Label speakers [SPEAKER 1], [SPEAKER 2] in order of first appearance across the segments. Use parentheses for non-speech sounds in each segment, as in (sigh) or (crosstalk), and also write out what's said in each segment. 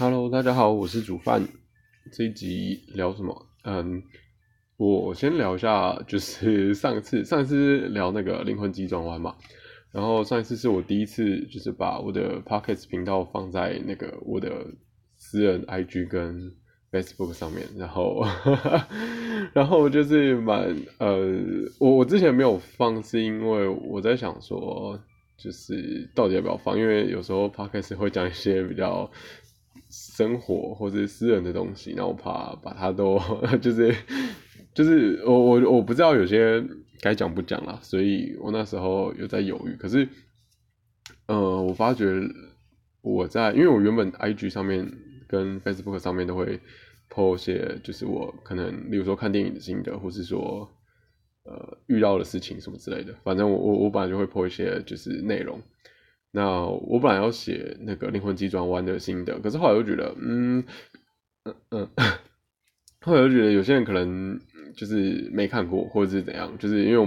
[SPEAKER 1] Hello，大家好，我是煮饭。这一集聊什么？嗯，我先聊一下，就是上次上次聊那个灵魂急转弯嘛。然后上一次是我第一次，就是把我的 Podcast 频道放在那个我的私人 IG 跟 Facebook 上面。然后，(laughs) 然后就是蛮呃，我我之前没有放，是因为我在想说，就是到底要不要放？因为有时候 Podcast 会讲一些比较生活或者私人的东西，然后我怕把它都 (laughs) 就是就是我我我不知道有些。该讲不讲了，所以我那时候有在犹豫。可是，呃，我发觉我在，因为我原本 IG 上面跟 Facebook 上面都会 po 些，就是我可能，比如说看电影的心得，或是说，呃，遇到的事情什么之类的。反正我我我本来就会 po 一些就是内容。那我本来要写那个灵魂急转弯的心得，可是后来又觉得，嗯嗯嗯，后来又觉得有些人可能。就是没看过或者是怎样，就是因为我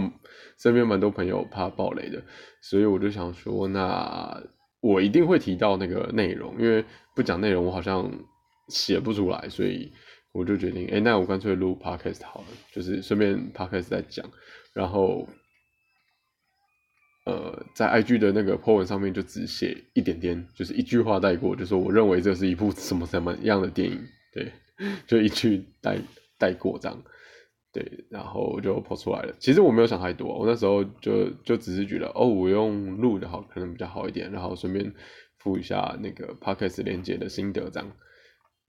[SPEAKER 1] 身边蛮多朋友怕暴雷的，所以我就想说，那我一定会提到那个内容，因为不讲内容我好像写不出来，所以我就决定，哎，那我干脆录 podcast 好了，就是顺便 podcast 在讲，然后，呃，在 IG 的那个 po 文上面就只写一点点，就是一句话带过，就说我认为这是一部什么什么样的电影，对，(laughs) 就一句带带过这样。对，然后就 po 出来了。其实我没有想太多，我那时候就就只是觉得，哦，我用录的好，可能比较好一点。然后顺便附一下那个 podcast 连接的心得，这样。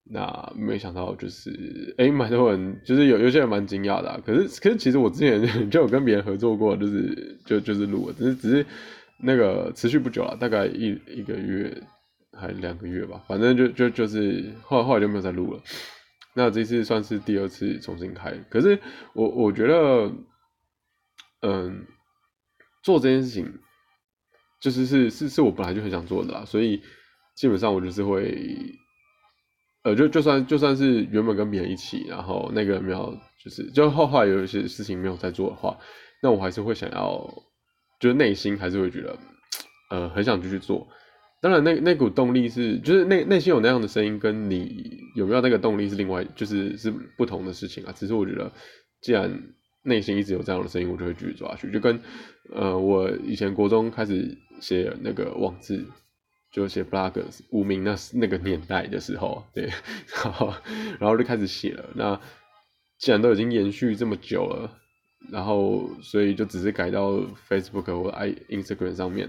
[SPEAKER 1] 那没想到就是，哎，蛮多人，就是有有些人蛮惊讶的。可是可是其实我之前 (laughs) 就有跟别人合作过，就是就就是录，只是只是那个持续不久了，大概一一个月还两个月吧，反正就就就是后来后来就没有再录了。那这次算是第二次重新开，可是我我觉得，嗯，做这件事情，就是是是是我本来就很想做的啦，所以基本上我就是会，呃，就就算就算是原本跟别人一起，然后那个没有，就是就后后来有一些事情没有在做的话，那我还是会想要，就是内心还是会觉得，呃，很想继续做。当然，那那股动力是，就是内内心有那样的声音，跟你有没有那个动力是另外，就是是不同的事情啊。只是我觉得，既然内心一直有这样的声音，我就会继续做下去。就跟呃，我以前国中开始写那个网字，就写 bloggers 无名那那个年代的时候，对，(laughs) 然后然后就开始写了。那既然都已经延续这么久了，然后所以就只是改到 Facebook 或 i Instagram 上面。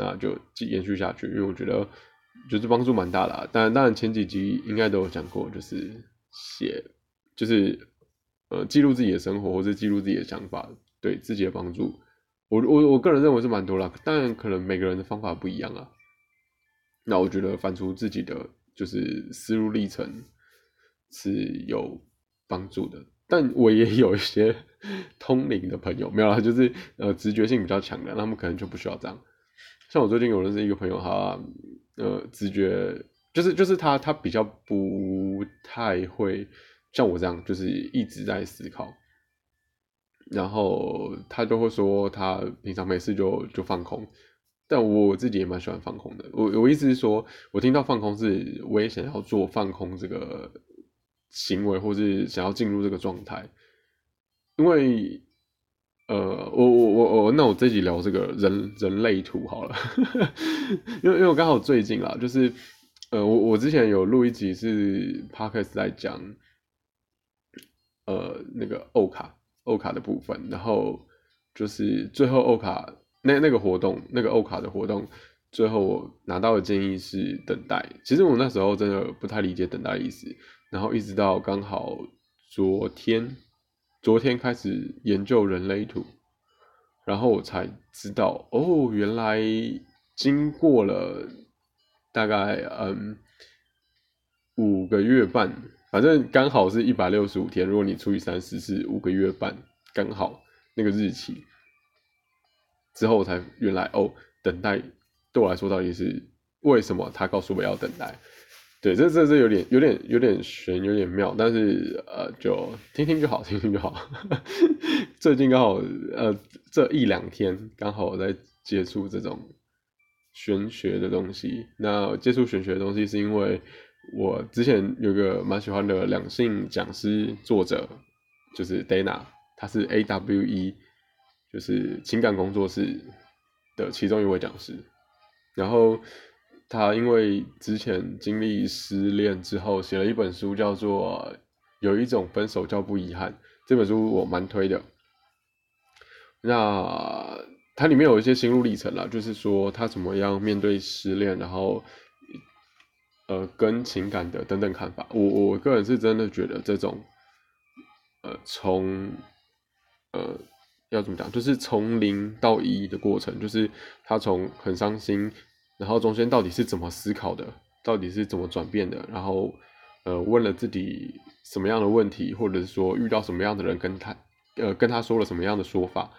[SPEAKER 1] 那就继延续下去，因为我觉得就是帮助蛮大的。当然，当然前几集应该都有讲过，就是写，就是呃记录自己的生活，或者记录自己的想法，对自己的帮助。我我我个人认为是蛮多啦，当然可能每个人的方法不一样啊。那我觉得翻出自己的就是思路历程是有帮助的，但我也有一些 (laughs) 通灵的朋友，没有啦，就是呃直觉性比较强的，他们可能就不需要这样。像我最近有认识一个朋友，他呃直觉就是就是他他比较不太会像我这样，就是一直在思考，然后他就会说他平常没事就就放空，但我自己也蛮喜欢放空的。我我意思是说，我听到放空是我也想要做放空这个行为，或是想要进入这个状态，因为。呃，我我我我，那我这集聊这个人人类图好了，(laughs) 因为因为我刚好最近啦，就是呃，我我之前有录一集是 podcast 在讲，呃，那个欧卡欧卡的部分，然后就是最后欧卡那那个活动，那个欧卡的活动，最后我拿到的建议是等待。其实我那时候真的不太理解等待意思，然后一直到刚好昨天。昨天开始研究人类图，然后我才知道哦，原来经过了大概嗯五个月半，反正刚好是一百六十五天。如果你除以三十是五个月半，刚好那个日期之后，我才原来哦，等待对我来说到底是为什么？他告诉我要等待。对，这这这有点有点有点悬，有点妙，但是呃，就听听就好，听听就好。(laughs) 最近刚好呃这一两天刚好我在接触这种玄学的东西。那接触玄学的东西是因为我之前有个蛮喜欢的两性讲师作者，就是 Dana，他是 A W E，就是情感工作室的其中一位讲师。然后他因为之前经历失恋之后，写了一本书，叫做《有一种分手叫不遗憾》。这本书我蛮推的。那它里面有一些心路历程啦，就是说他怎么样面对失恋，然后。呃，跟情感的等等看法，我我个人是真的觉得这种，呃，从呃要怎么讲，就是从零到一的过程，就是他从很伤心，然后中间到底是怎么思考的，到底是怎么转变的，然后呃问了自己什么样的问题，或者是说遇到什么样的人跟他呃跟他说了什么样的说法，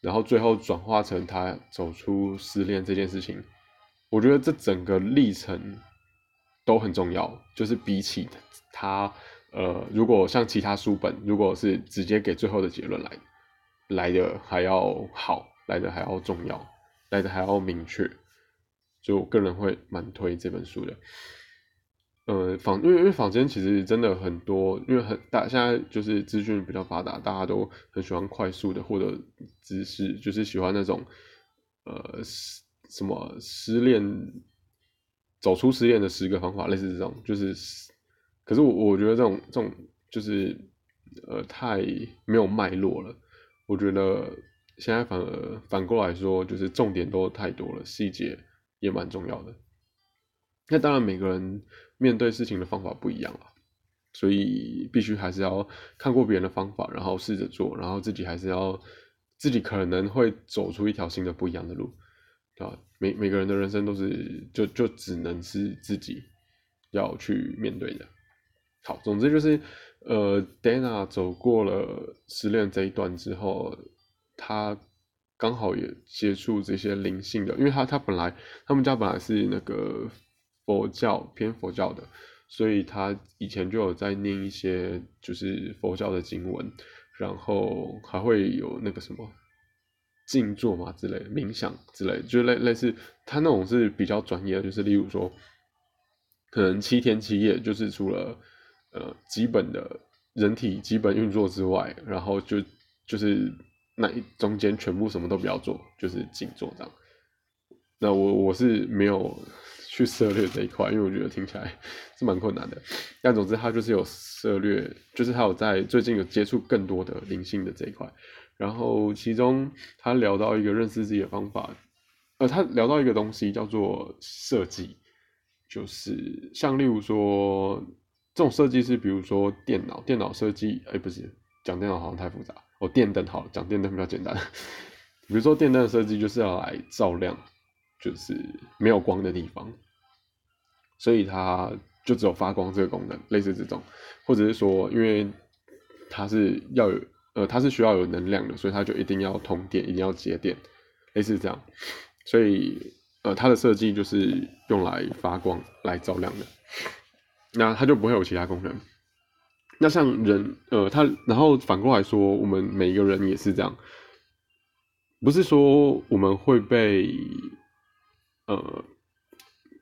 [SPEAKER 1] 然后最后转化成他走出失恋这件事情，我觉得这整个历程。都很重要，就是比起他，呃，如果像其他书本，如果是直接给最后的结论来，来的还要好，来的还要重要，来的还要明确，就我个人会蛮推这本书的。呃，坊因为因为坊间其实真的很多，因为很大现在就是资讯比较发达，大家都很喜欢快速的获得知识，就是喜欢那种呃什么失恋。走出失恋的十个方法，类似这种，就是，可是我我觉得这种这种就是，呃，太没有脉络了。我觉得现在反而反过来说，就是重点都太多了，细节也蛮重要的。那当然每个人面对事情的方法不一样啊，所以必须还是要看过别人的方法，然后试着做，然后自己还是要自己可能会走出一条新的不一样的路。啊，每每个人的人生都是就就只能是自己要去面对的。好，总之就是，呃，Dana 走过了失恋这一段之后，他刚好也接触这些灵性的，因为他他本来他们家本来是那个佛教偏佛教的，所以他以前就有在念一些就是佛教的经文，然后还会有那个什么。静坐嘛之类的，冥想之类，就类类似他那种是比较专业的，就是例如说，可能七天七夜，就是除了呃基本的人体基本运作之外，然后就就是那一中间全部什么都不要做，就是静坐这样。那我我是没有 (laughs) 去涉猎这一块，因为我觉得听起来 (laughs) 是蛮困难的。但总之他就是有涉猎，就是他有在最近有接触更多的灵性的这一块。然后其中他聊到一个认识自己的方法，呃，他聊到一个东西叫做设计，就是像例如说这种设计是比如说电脑电脑设计，哎，不是讲电脑好像太复杂，哦，电灯好了，讲电灯比较简单，(laughs) 比如说电灯的设计就是要来照亮，就是没有光的地方，所以它就只有发光这个功能，类似这种，或者是说因为它是要有。呃，它是需要有能量的，所以它就一定要通电，一定要接电，类似这样。所以，呃，它的设计就是用来发光、来照亮的。那它就不会有其他功能。那像人，呃，它然后反过来说，我们每一个人也是这样，不是说我们会被，呃，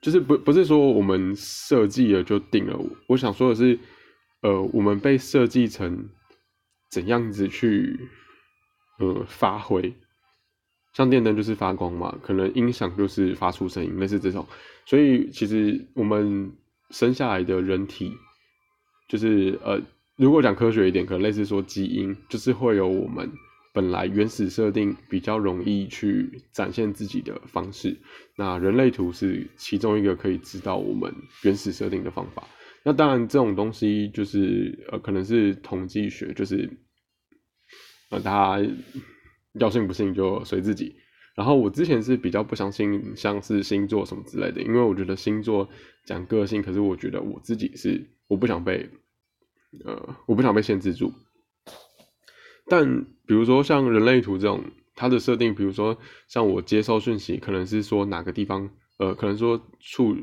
[SPEAKER 1] 就是不不是说我们设计了就定了。我想说的是，呃，我们被设计成。怎样子去，呃，发挥？像电灯就是发光嘛，可能音响就是发出声音，类似这种。所以其实我们生下来的人体，就是呃，如果讲科学一点，可能类似说基因，就是会有我们本来原始设定比较容易去展现自己的方式。那人类图是其中一个可以知道我们原始设定的方法。那当然，这种东西就是呃，可能是统计学，就是呃，大家要信不信就随自己。然后我之前是比较不相信像是星座什么之类的，因为我觉得星座讲个性，可是我觉得我自己是我不想被呃，我不想被限制住。但比如说像人类图这种，它的设定，比如说像我接收讯息，可能是说哪个地方，呃，可能说触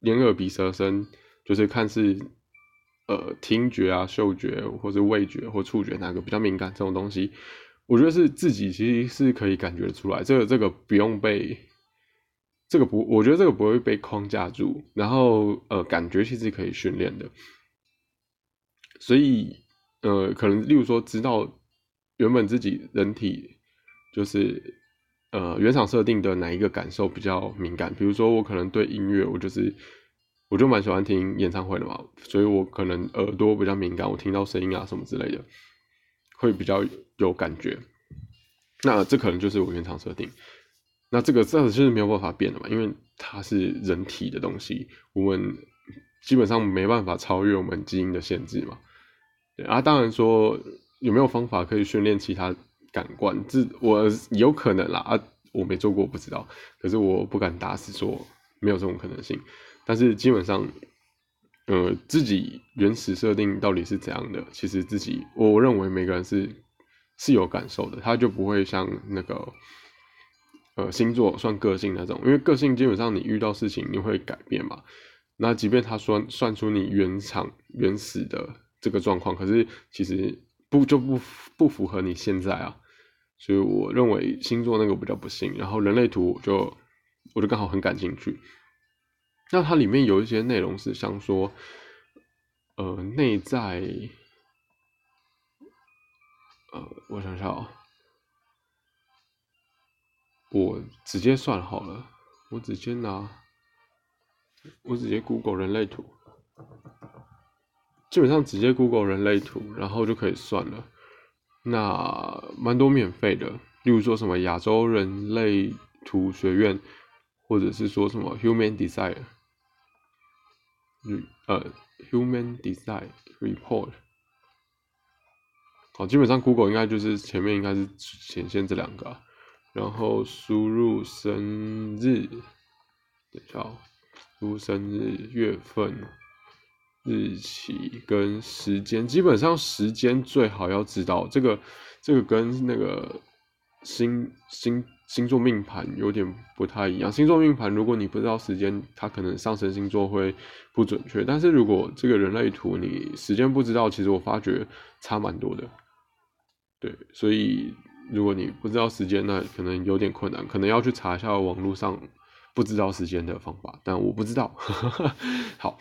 [SPEAKER 1] 眼耳鼻舌身。就是看是，呃，听觉啊、嗅觉，或者味觉或触觉哪个比较敏感，这种东西，我觉得是自己其实是可以感觉出来。这个这个不用被这个不，我觉得这个不会被框架住，然后呃，感觉其实可以训练的，所以呃，可能例如说知道原本自己人体就是呃原厂设定的哪一个感受比较敏感，比如说我可能对音乐，我就是我就蛮喜欢听演唱会的嘛，所以我可能耳朵比较敏感，我听到声音啊什么之类的会比较有感觉，那这可能就是我原厂设定。那这个这样子就是没有办法变的嘛，因为它是人体的东西，我们基本上没办法超越我们基因的限制嘛。对啊，当然说有没有方法可以训练其他感官，这我有可能啦啊，我没做过不知道，可是我不敢打死说没有这种可能性。但是基本上，呃，自己原始设定到底是怎样的，其实自己我认为每个人是是有感受的，他就不会像那个。呃，星座算个性那种，因为个性基本上你遇到事情你会改变嘛。那即便他算算出你原厂原始的这个状况，可是其实不就不不符合你现在啊。所以我认为星座那个比较不幸，然后人类图就我就刚好很感兴趣。那它里面有一些内容是像说，呃，内在，呃，我想想啊。我直接算好了，我直接拿，我直接 Google 人类图，基本上直接 Google 人类图，然后就可以算了。那蛮多免费的，例如说什么亚洲人类图学院，或者是说什么 Human Design，嗯呃 Human Design Report，好，基本上 Google 应该就是前面应该是显现这两个。然后输入生日，等一下，哦输入生日、月份、日期跟时间。基本上时间最好要知道，这个这个跟那个星星星座命盘有点不太一样。星座命盘如果你不知道时间，它可能上升星座会不准确。但是如果这个人类图你时间不知道，其实我发觉差蛮多的。对，所以。如果你不知道时间，那可能有点困难，可能要去查一下网络上不知道时间的方法。但我不知道。(laughs) 好，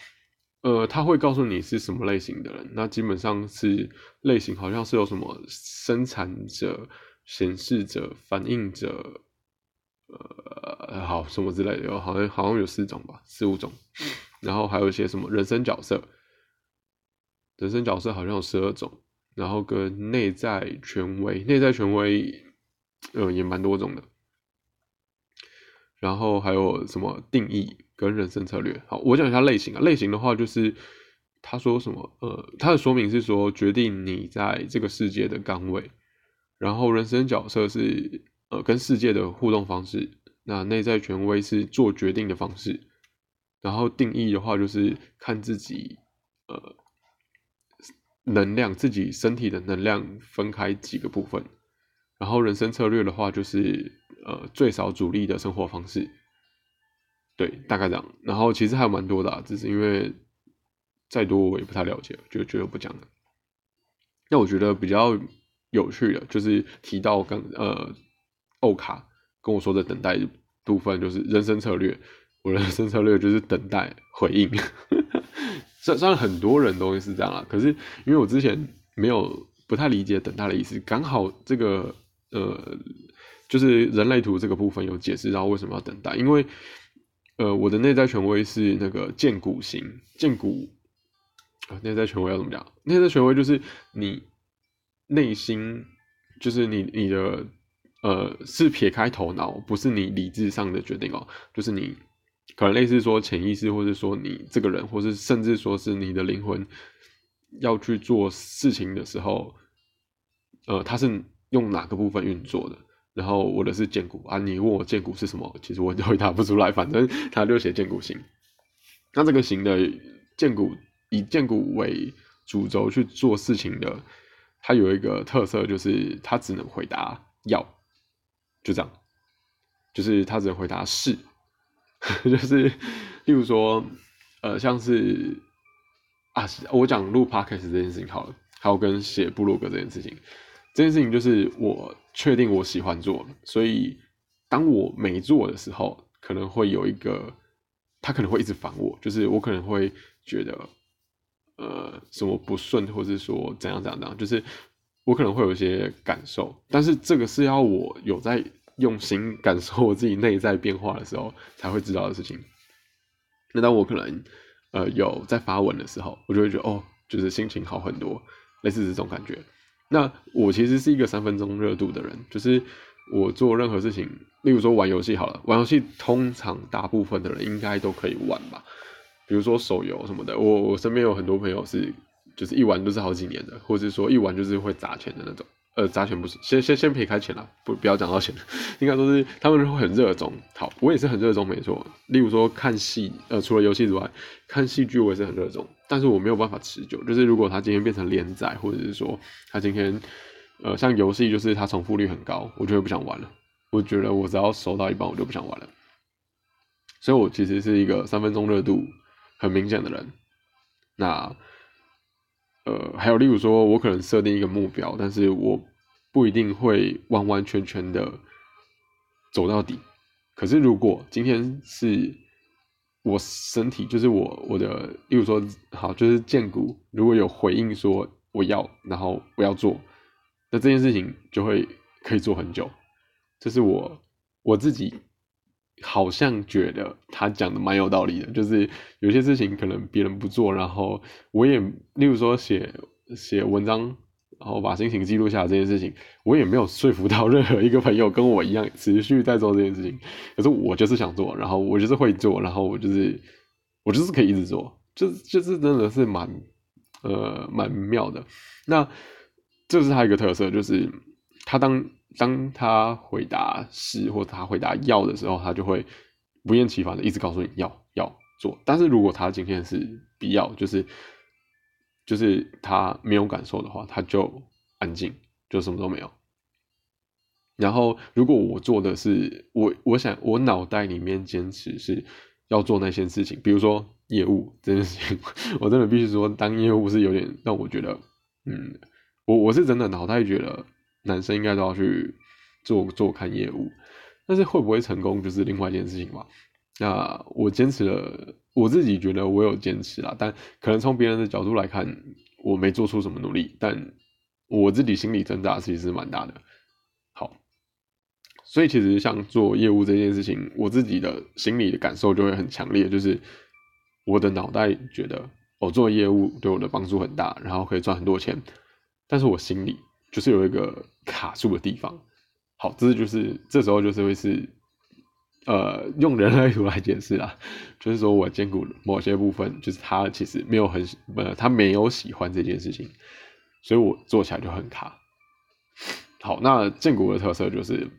[SPEAKER 1] 呃，他会告诉你是什么类型的人。那基本上是类型，好像是有什么生产者、显示者、反应者，呃，好什么之类的，有好像好像有四种吧，四五种。然后还有一些什么人生角色，人生角色好像有十二种。然后跟内在权威，内在权威，呃，也蛮多种的。然后还有什么定义跟人生策略？好，我讲一下类型啊。类型的话，就是他说什么，呃，他的说明是说决定你在这个世界的岗位。然后人生角色是呃跟世界的互动方式。那内在权威是做决定的方式。然后定义的话，就是看自己，呃。能量自己身体的能量分开几个部分，然后人生策略的话就是呃最少阻力的生活方式，对，大概这样。然后其实还有蛮多的，只是因为再多我也不太了解，就觉得不讲了。那我觉得比较有趣的，就是提到刚呃欧卡跟我说的等待部分，就是人生策略。我人生策略就是等待回应。(laughs) 虽虽然很多人都是这样啦，可是因为我之前没有不太理解等待的意思，刚好这个呃，就是人类图这个部分有解释到为什么要等待，因为呃，我的内在权威是那个剑骨型，剑骨啊，内在权威要怎么讲？内在权威就是你内心，就是你你的呃，是撇开头脑，不是你理智上的决定哦，就是你。可能类似说潜意识，或者说你这个人，或是甚至说是你的灵魂要去做事情的时候，呃，它是用哪个部分运作的？然后我的是剑骨啊，你问我剑骨是什么，其实我回答不出来，反正 (laughs) 他就写剑骨型。那这个型的剑骨以剑骨为主轴去做事情的，它有一个特色，就是它只能回答要，就这样，就是它只能回答是。(laughs) 就是，例如说，呃，像是啊，我讲录 podcast 这件事情好了，还有跟写部落格这件事情，这件事情就是我确定我喜欢做，所以当我没做的时候，可能会有一个，他可能会一直烦我，就是我可能会觉得，呃，什么不顺，或者说怎样怎样怎样，就是我可能会有一些感受，但是这个是要我有在用心感受我自己内在变化的时候才会知道的事情。那当我可能，呃，有在发文的时候，我就会觉得，哦，就是心情好很多，类似这种感觉。那我其实是一个三分钟热度的人，就是我做任何事情，例如说玩游戏好了，玩游戏通常大部分的人应该都可以玩吧，比如说手游什么的，我我身边有很多朋友是，就是一玩都是好几年的，或者说一玩就是会砸钱的那种。呃，砸钱不是，先先先撇开钱了，不不要讲到钱，(laughs) 应该说是他们会很热衷。好，我也是很热衷，没错。例如说看戏，呃，除了游戏之外，看戏剧我也是很热衷，但是我没有办法持久。就是如果他今天变成连载，或者是说他今天，呃，像游戏就是它重复率很高，我就会不想玩了。我觉得我只要收到一半，我就不想玩了。所以我其实是一个三分钟热度很明显的人。那。呃，还有例如说，我可能设定一个目标，但是我不一定会完完全全的走到底。可是如果今天是我身体，就是我我的，例如说，好，就是剑骨，如果有回应说我要，然后我要做，那这件事情就会可以做很久。这是我我自己。好像觉得他讲的蛮有道理的，就是有些事情可能别人不做，然后我也，例如说写写文章，然后把心情记录下来这件事情，我也没有说服到任何一个朋友跟我一样持续在做这件事情。可是我就是想做，然后我就是会做，然后我就是我就是可以一直做，就就是真的是蛮呃蛮妙的。那这是他一个特色，就是他当。当他回答是或他回答要的时候，他就会不厌其烦的一直告诉你要要做。但是如果他今天是必要，就是就是他没有感受的话，他就安静，就什么都没有。然后如果我做的是我我想我脑袋里面坚持是要做那些事情，比如说业务这件事情，我真的必须说，当业务是有点让我觉得，嗯，我我是真的脑袋觉得。男生应该都要去做做看业务，但是会不会成功就是另外一件事情吧。那我坚持了，我自己觉得我有坚持啦，但可能从别人的角度来看，我没做出什么努力，但我自己心里挣扎其实是蛮大的。好，所以其实像做业务这件事情，我自己的心里的感受就会很强烈，就是我的脑袋觉得我做业务对我的帮助很大，然后可以赚很多钱，但是我心里。就是有一个卡住的地方，好，这就是这时候就是会是，呃，用人类图 (laughs) 来解释啦，就是说我兼顾某些部分，就是他其实没有很呃，他没有喜欢这件事情，所以我做起来就很卡。好，那建骨的特色就是，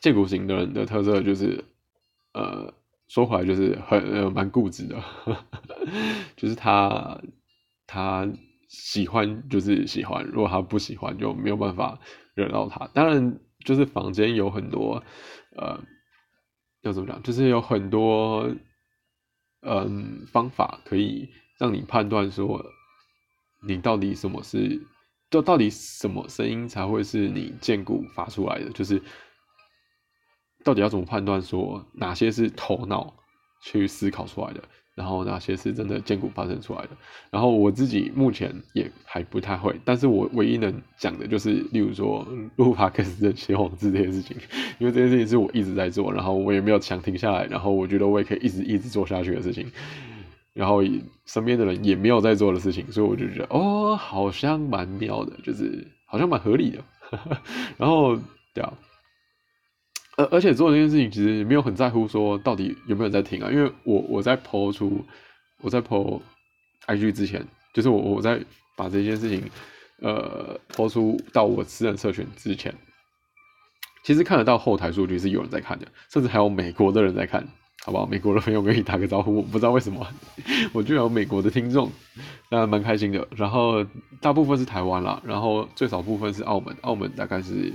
[SPEAKER 1] 建骨型的人的特色就是，呃，说回来就是很呃蛮固执的，(laughs) 就是他他。喜欢就是喜欢，如果他不喜欢，就没有办法惹到他。当然，就是房间有很多，呃，要怎么讲？就是有很多，嗯，方法可以让你判断说，你到底什么是，就到底什么声音才会是你剑骨发出来的？就是到底要怎么判断说哪些是头脑去思考出来的？然后哪些是真的坚固发生出来的？然后我自己目前也还不太会，但是我唯一能讲的就是，例如说录帕克斯的写网字这件事情，因为这件事情是我一直在做，然后我也没有想停下来，然后我觉得我也可以一直一直做下去的事情，然后身边的人也没有在做的事情，所以我就觉得哦，好像蛮妙的，就是好像蛮合理的，(laughs) 然后对啊。而而且做这件事情其实也没有很在乎说到底有没有在听啊，因为我我在抛出我在抛 IG 之前，就是我我在把这件事情呃抛出到我私人社群之前，其实看得到后台数据是有人在看的，甚至还有美国的人在看，好不好？美国的朋友跟你打个招呼，我不知道为什么 (laughs) 我居然有美国的听众，那蛮开心的。然后大部分是台湾啦，然后最少部分是澳门，澳门大概是。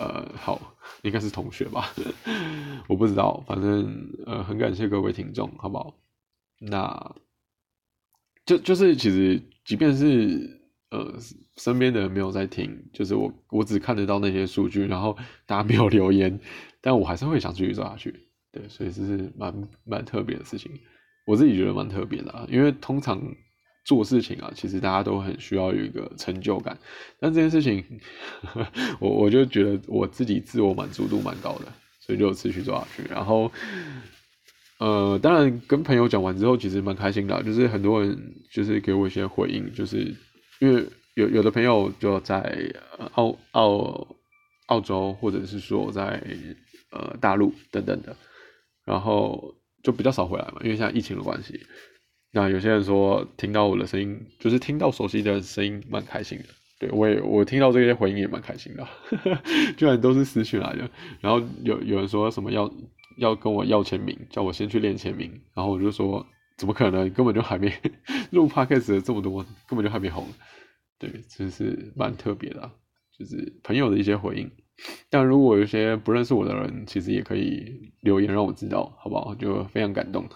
[SPEAKER 1] 呃，好，应该是同学吧，(laughs) 我不知道，反正呃，很感谢各位听众，好不好？那就就是其实，即便是呃身边的人没有在听，就是我我只看得到那些数据，然后大家没有留言，但我还是会想继续做下去。对，所以这是蛮蛮特别的事情，我自己觉得蛮特别的，因为通常做事情啊，其实大家都很需要有一个成就感，但这件事情，(laughs) 我我就觉得我自己自我满足度蛮高的，所以就持续做下去，然后。呃，当然跟朋友讲完之后，其实蛮开心的，就是很多人就是给我一些回应，就是因为有有的朋友就在澳澳澳洲，或者是说在呃大陆等等的，然后就比较少回来嘛，因为现在疫情的关系。那有些人说听到我的声音，就是听到熟悉的声音，蛮开心的。对我也我听到这些回应也蛮开心的，(laughs) 居然都是私讯来的。然后有有人说什么要。要跟我要签名，叫我先去练签名，然后我就说怎么可能，根本就还没 (laughs) 录 podcast 这么多，根本就还没红，对，真是蛮特别的，就是朋友的一些回应。但如果有些不认识我的人，其实也可以留言让我知道，好不好？就非常感动。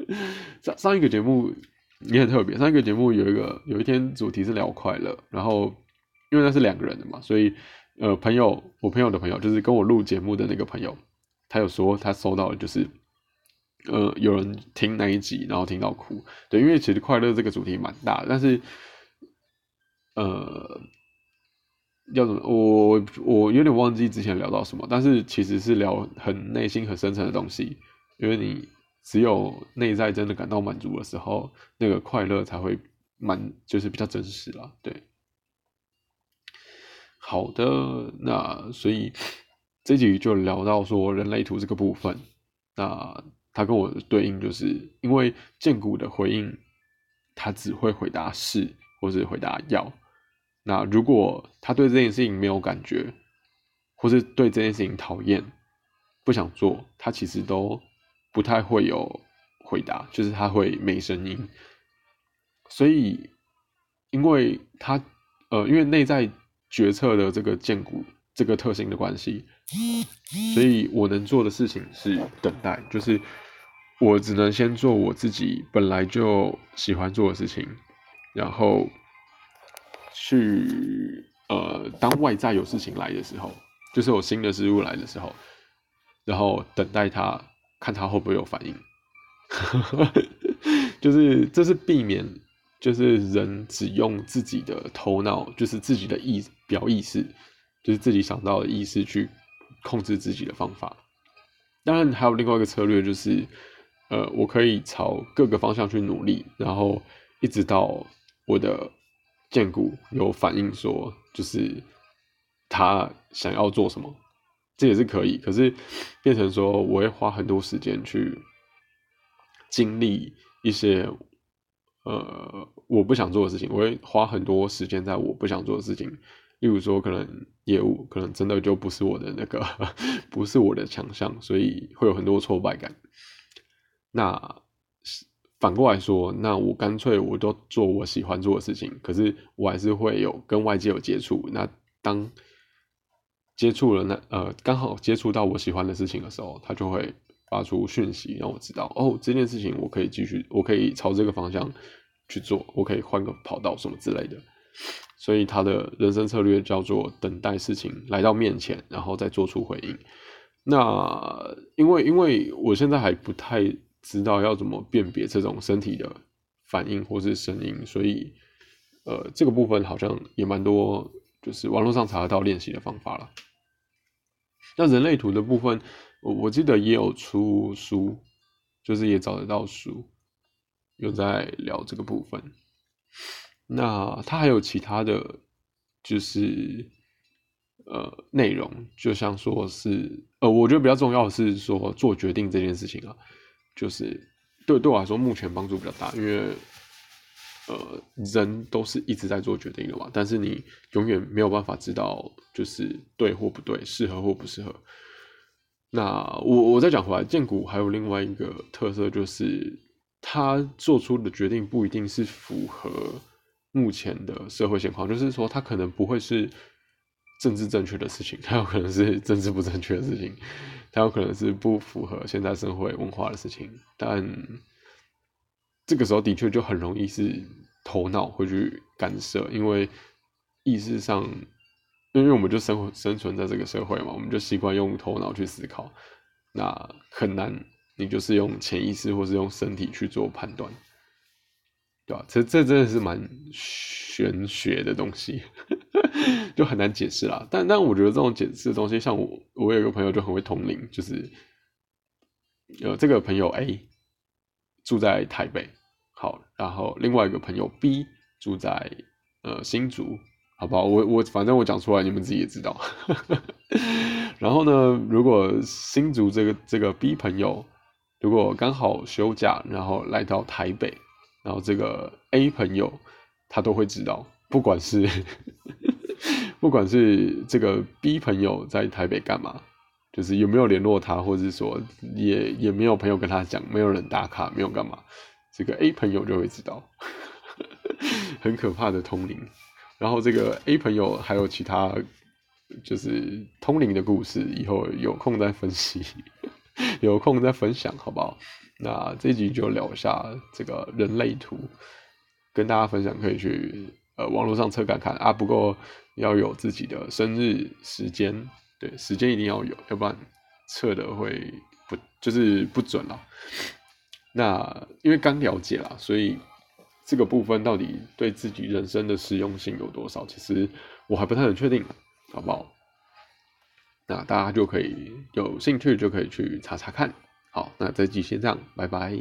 [SPEAKER 1] (laughs) 上上一个节目也很特别，上一个节目有一个有一天主题是聊快乐，然后因为那是两个人的嘛，所以呃朋友，我朋友的朋友就是跟我录节目的那个朋友。他有说他收到的就是，呃，有人听那一集，然后听到哭。对，因为其实快乐这个主题蛮大，但是，呃，要怎么？我我有点忘记之前聊到什么，但是其实是聊很内心很深层的东西。因为你只有内在真的感到满足的时候，那个快乐才会满，就是比较真实了。对，好的，那所以。这集就聊到说人类图这个部分，那他跟我对应就是因为建股的回应，他只会回答是或是回答要。那如果他对这件事情没有感觉，或是对这件事情讨厌，不想做，他其实都不太会有回答，就是他会没声音。所以，因为他呃，因为内在决策的这个建股这个特性的关系。所以我能做的事情是等待，就是我只能先做我自己本来就喜欢做的事情，然后去呃，当外在有事情来的时候，就是有新的事物来的时候，然后等待它，看它会不会有反应，(laughs) 就是这是避免，就是人只用自己的头脑，就是自己的意表意识，就是自己想到的意识去。控制自己的方法，当然还有另外一个策略，就是呃，我可以朝各个方向去努力，然后一直到我的剑骨有反映，说就是他想要做什么，这也是可以。可是变成说，我会花很多时间去经历一些呃我不想做的事情，我会花很多时间在我不想做的事情。例如说，可能业务可能真的就不是我的那个，(laughs) 不是我的强项，所以会有很多挫败感。那反过来说，那我干脆我都做我喜欢做的事情，可是我还是会有跟外界有接触。那当接触了那呃刚好接触到我喜欢的事情的时候，他就会发出讯息让我知道，哦，这件事情我可以继续，我可以朝这个方向去做，我可以换个跑道什么之类的。所以他的人生策略叫做等待事情来到面前，然后再做出回应。那因为因为我现在还不太知道要怎么辨别这种身体的反应或是声音，所以呃这个部分好像也蛮多，就是网络上查得到练习的方法了。那人类图的部分，我我记得也有出书，就是也找得到书，有在聊这个部分。那它还有其他的，就是呃内容，就像说是呃，我觉得比较重要的是说做决定这件事情啊，就是对对我来说目前帮助比较大，因为呃人都是一直在做决定的嘛，但是你永远没有办法知道就是对或不对，适合或不适合。那我我再讲回来，建股还有另外一个特色，就是他做出的决定不一定是符合。目前的社会现况，就是说，它可能不会是政治正确的事情，它有可能是政治不正确的事情，它有可能是不符合现在社会文化的事情。但这个时候的确就很容易是头脑会去干涉，因为意识上，因为我们就生活生存在这个社会嘛，我们就习惯用头脑去思考。那很难，你就是用潜意识或是用身体去做判断，对吧？这这真的是蛮玄学的东西，就很难解释啦。但但我觉得这种解释的东西，像我我有一个朋友就很会通灵，就是呃这个朋友 A 住在台北，好，然后另外一个朋友 B 住在呃新竹。好不好？我我反正我讲出来，你们自己也知道。(laughs) 然后呢，如果新竹这个这个 B 朋友如果刚好休假，然后来到台北，然后这个 A 朋友他都会知道，不管是不管是这个 B 朋友在台北干嘛，就是有没有联络他，或者是说也也没有朋友跟他讲，没有人打卡，没有干嘛，这个 A 朋友就会知道，(laughs) 很可怕的通灵。然后这个 A 朋友还有其他就是通灵的故事，以后有空再分析，(laughs) 有空再分享，好不好？那这集就聊一下这个人类图，跟大家分享，可以去呃网络上测看看啊。不过要有自己的生日时间对时间一定要有要不然测的会不就是不准了那因为刚了解了所以这个部分到底对自己人生的实用性有多少其实我还不太能确定好不好？那大家就可以有兴趣就可以去查查看。好那这期先这样拜拜。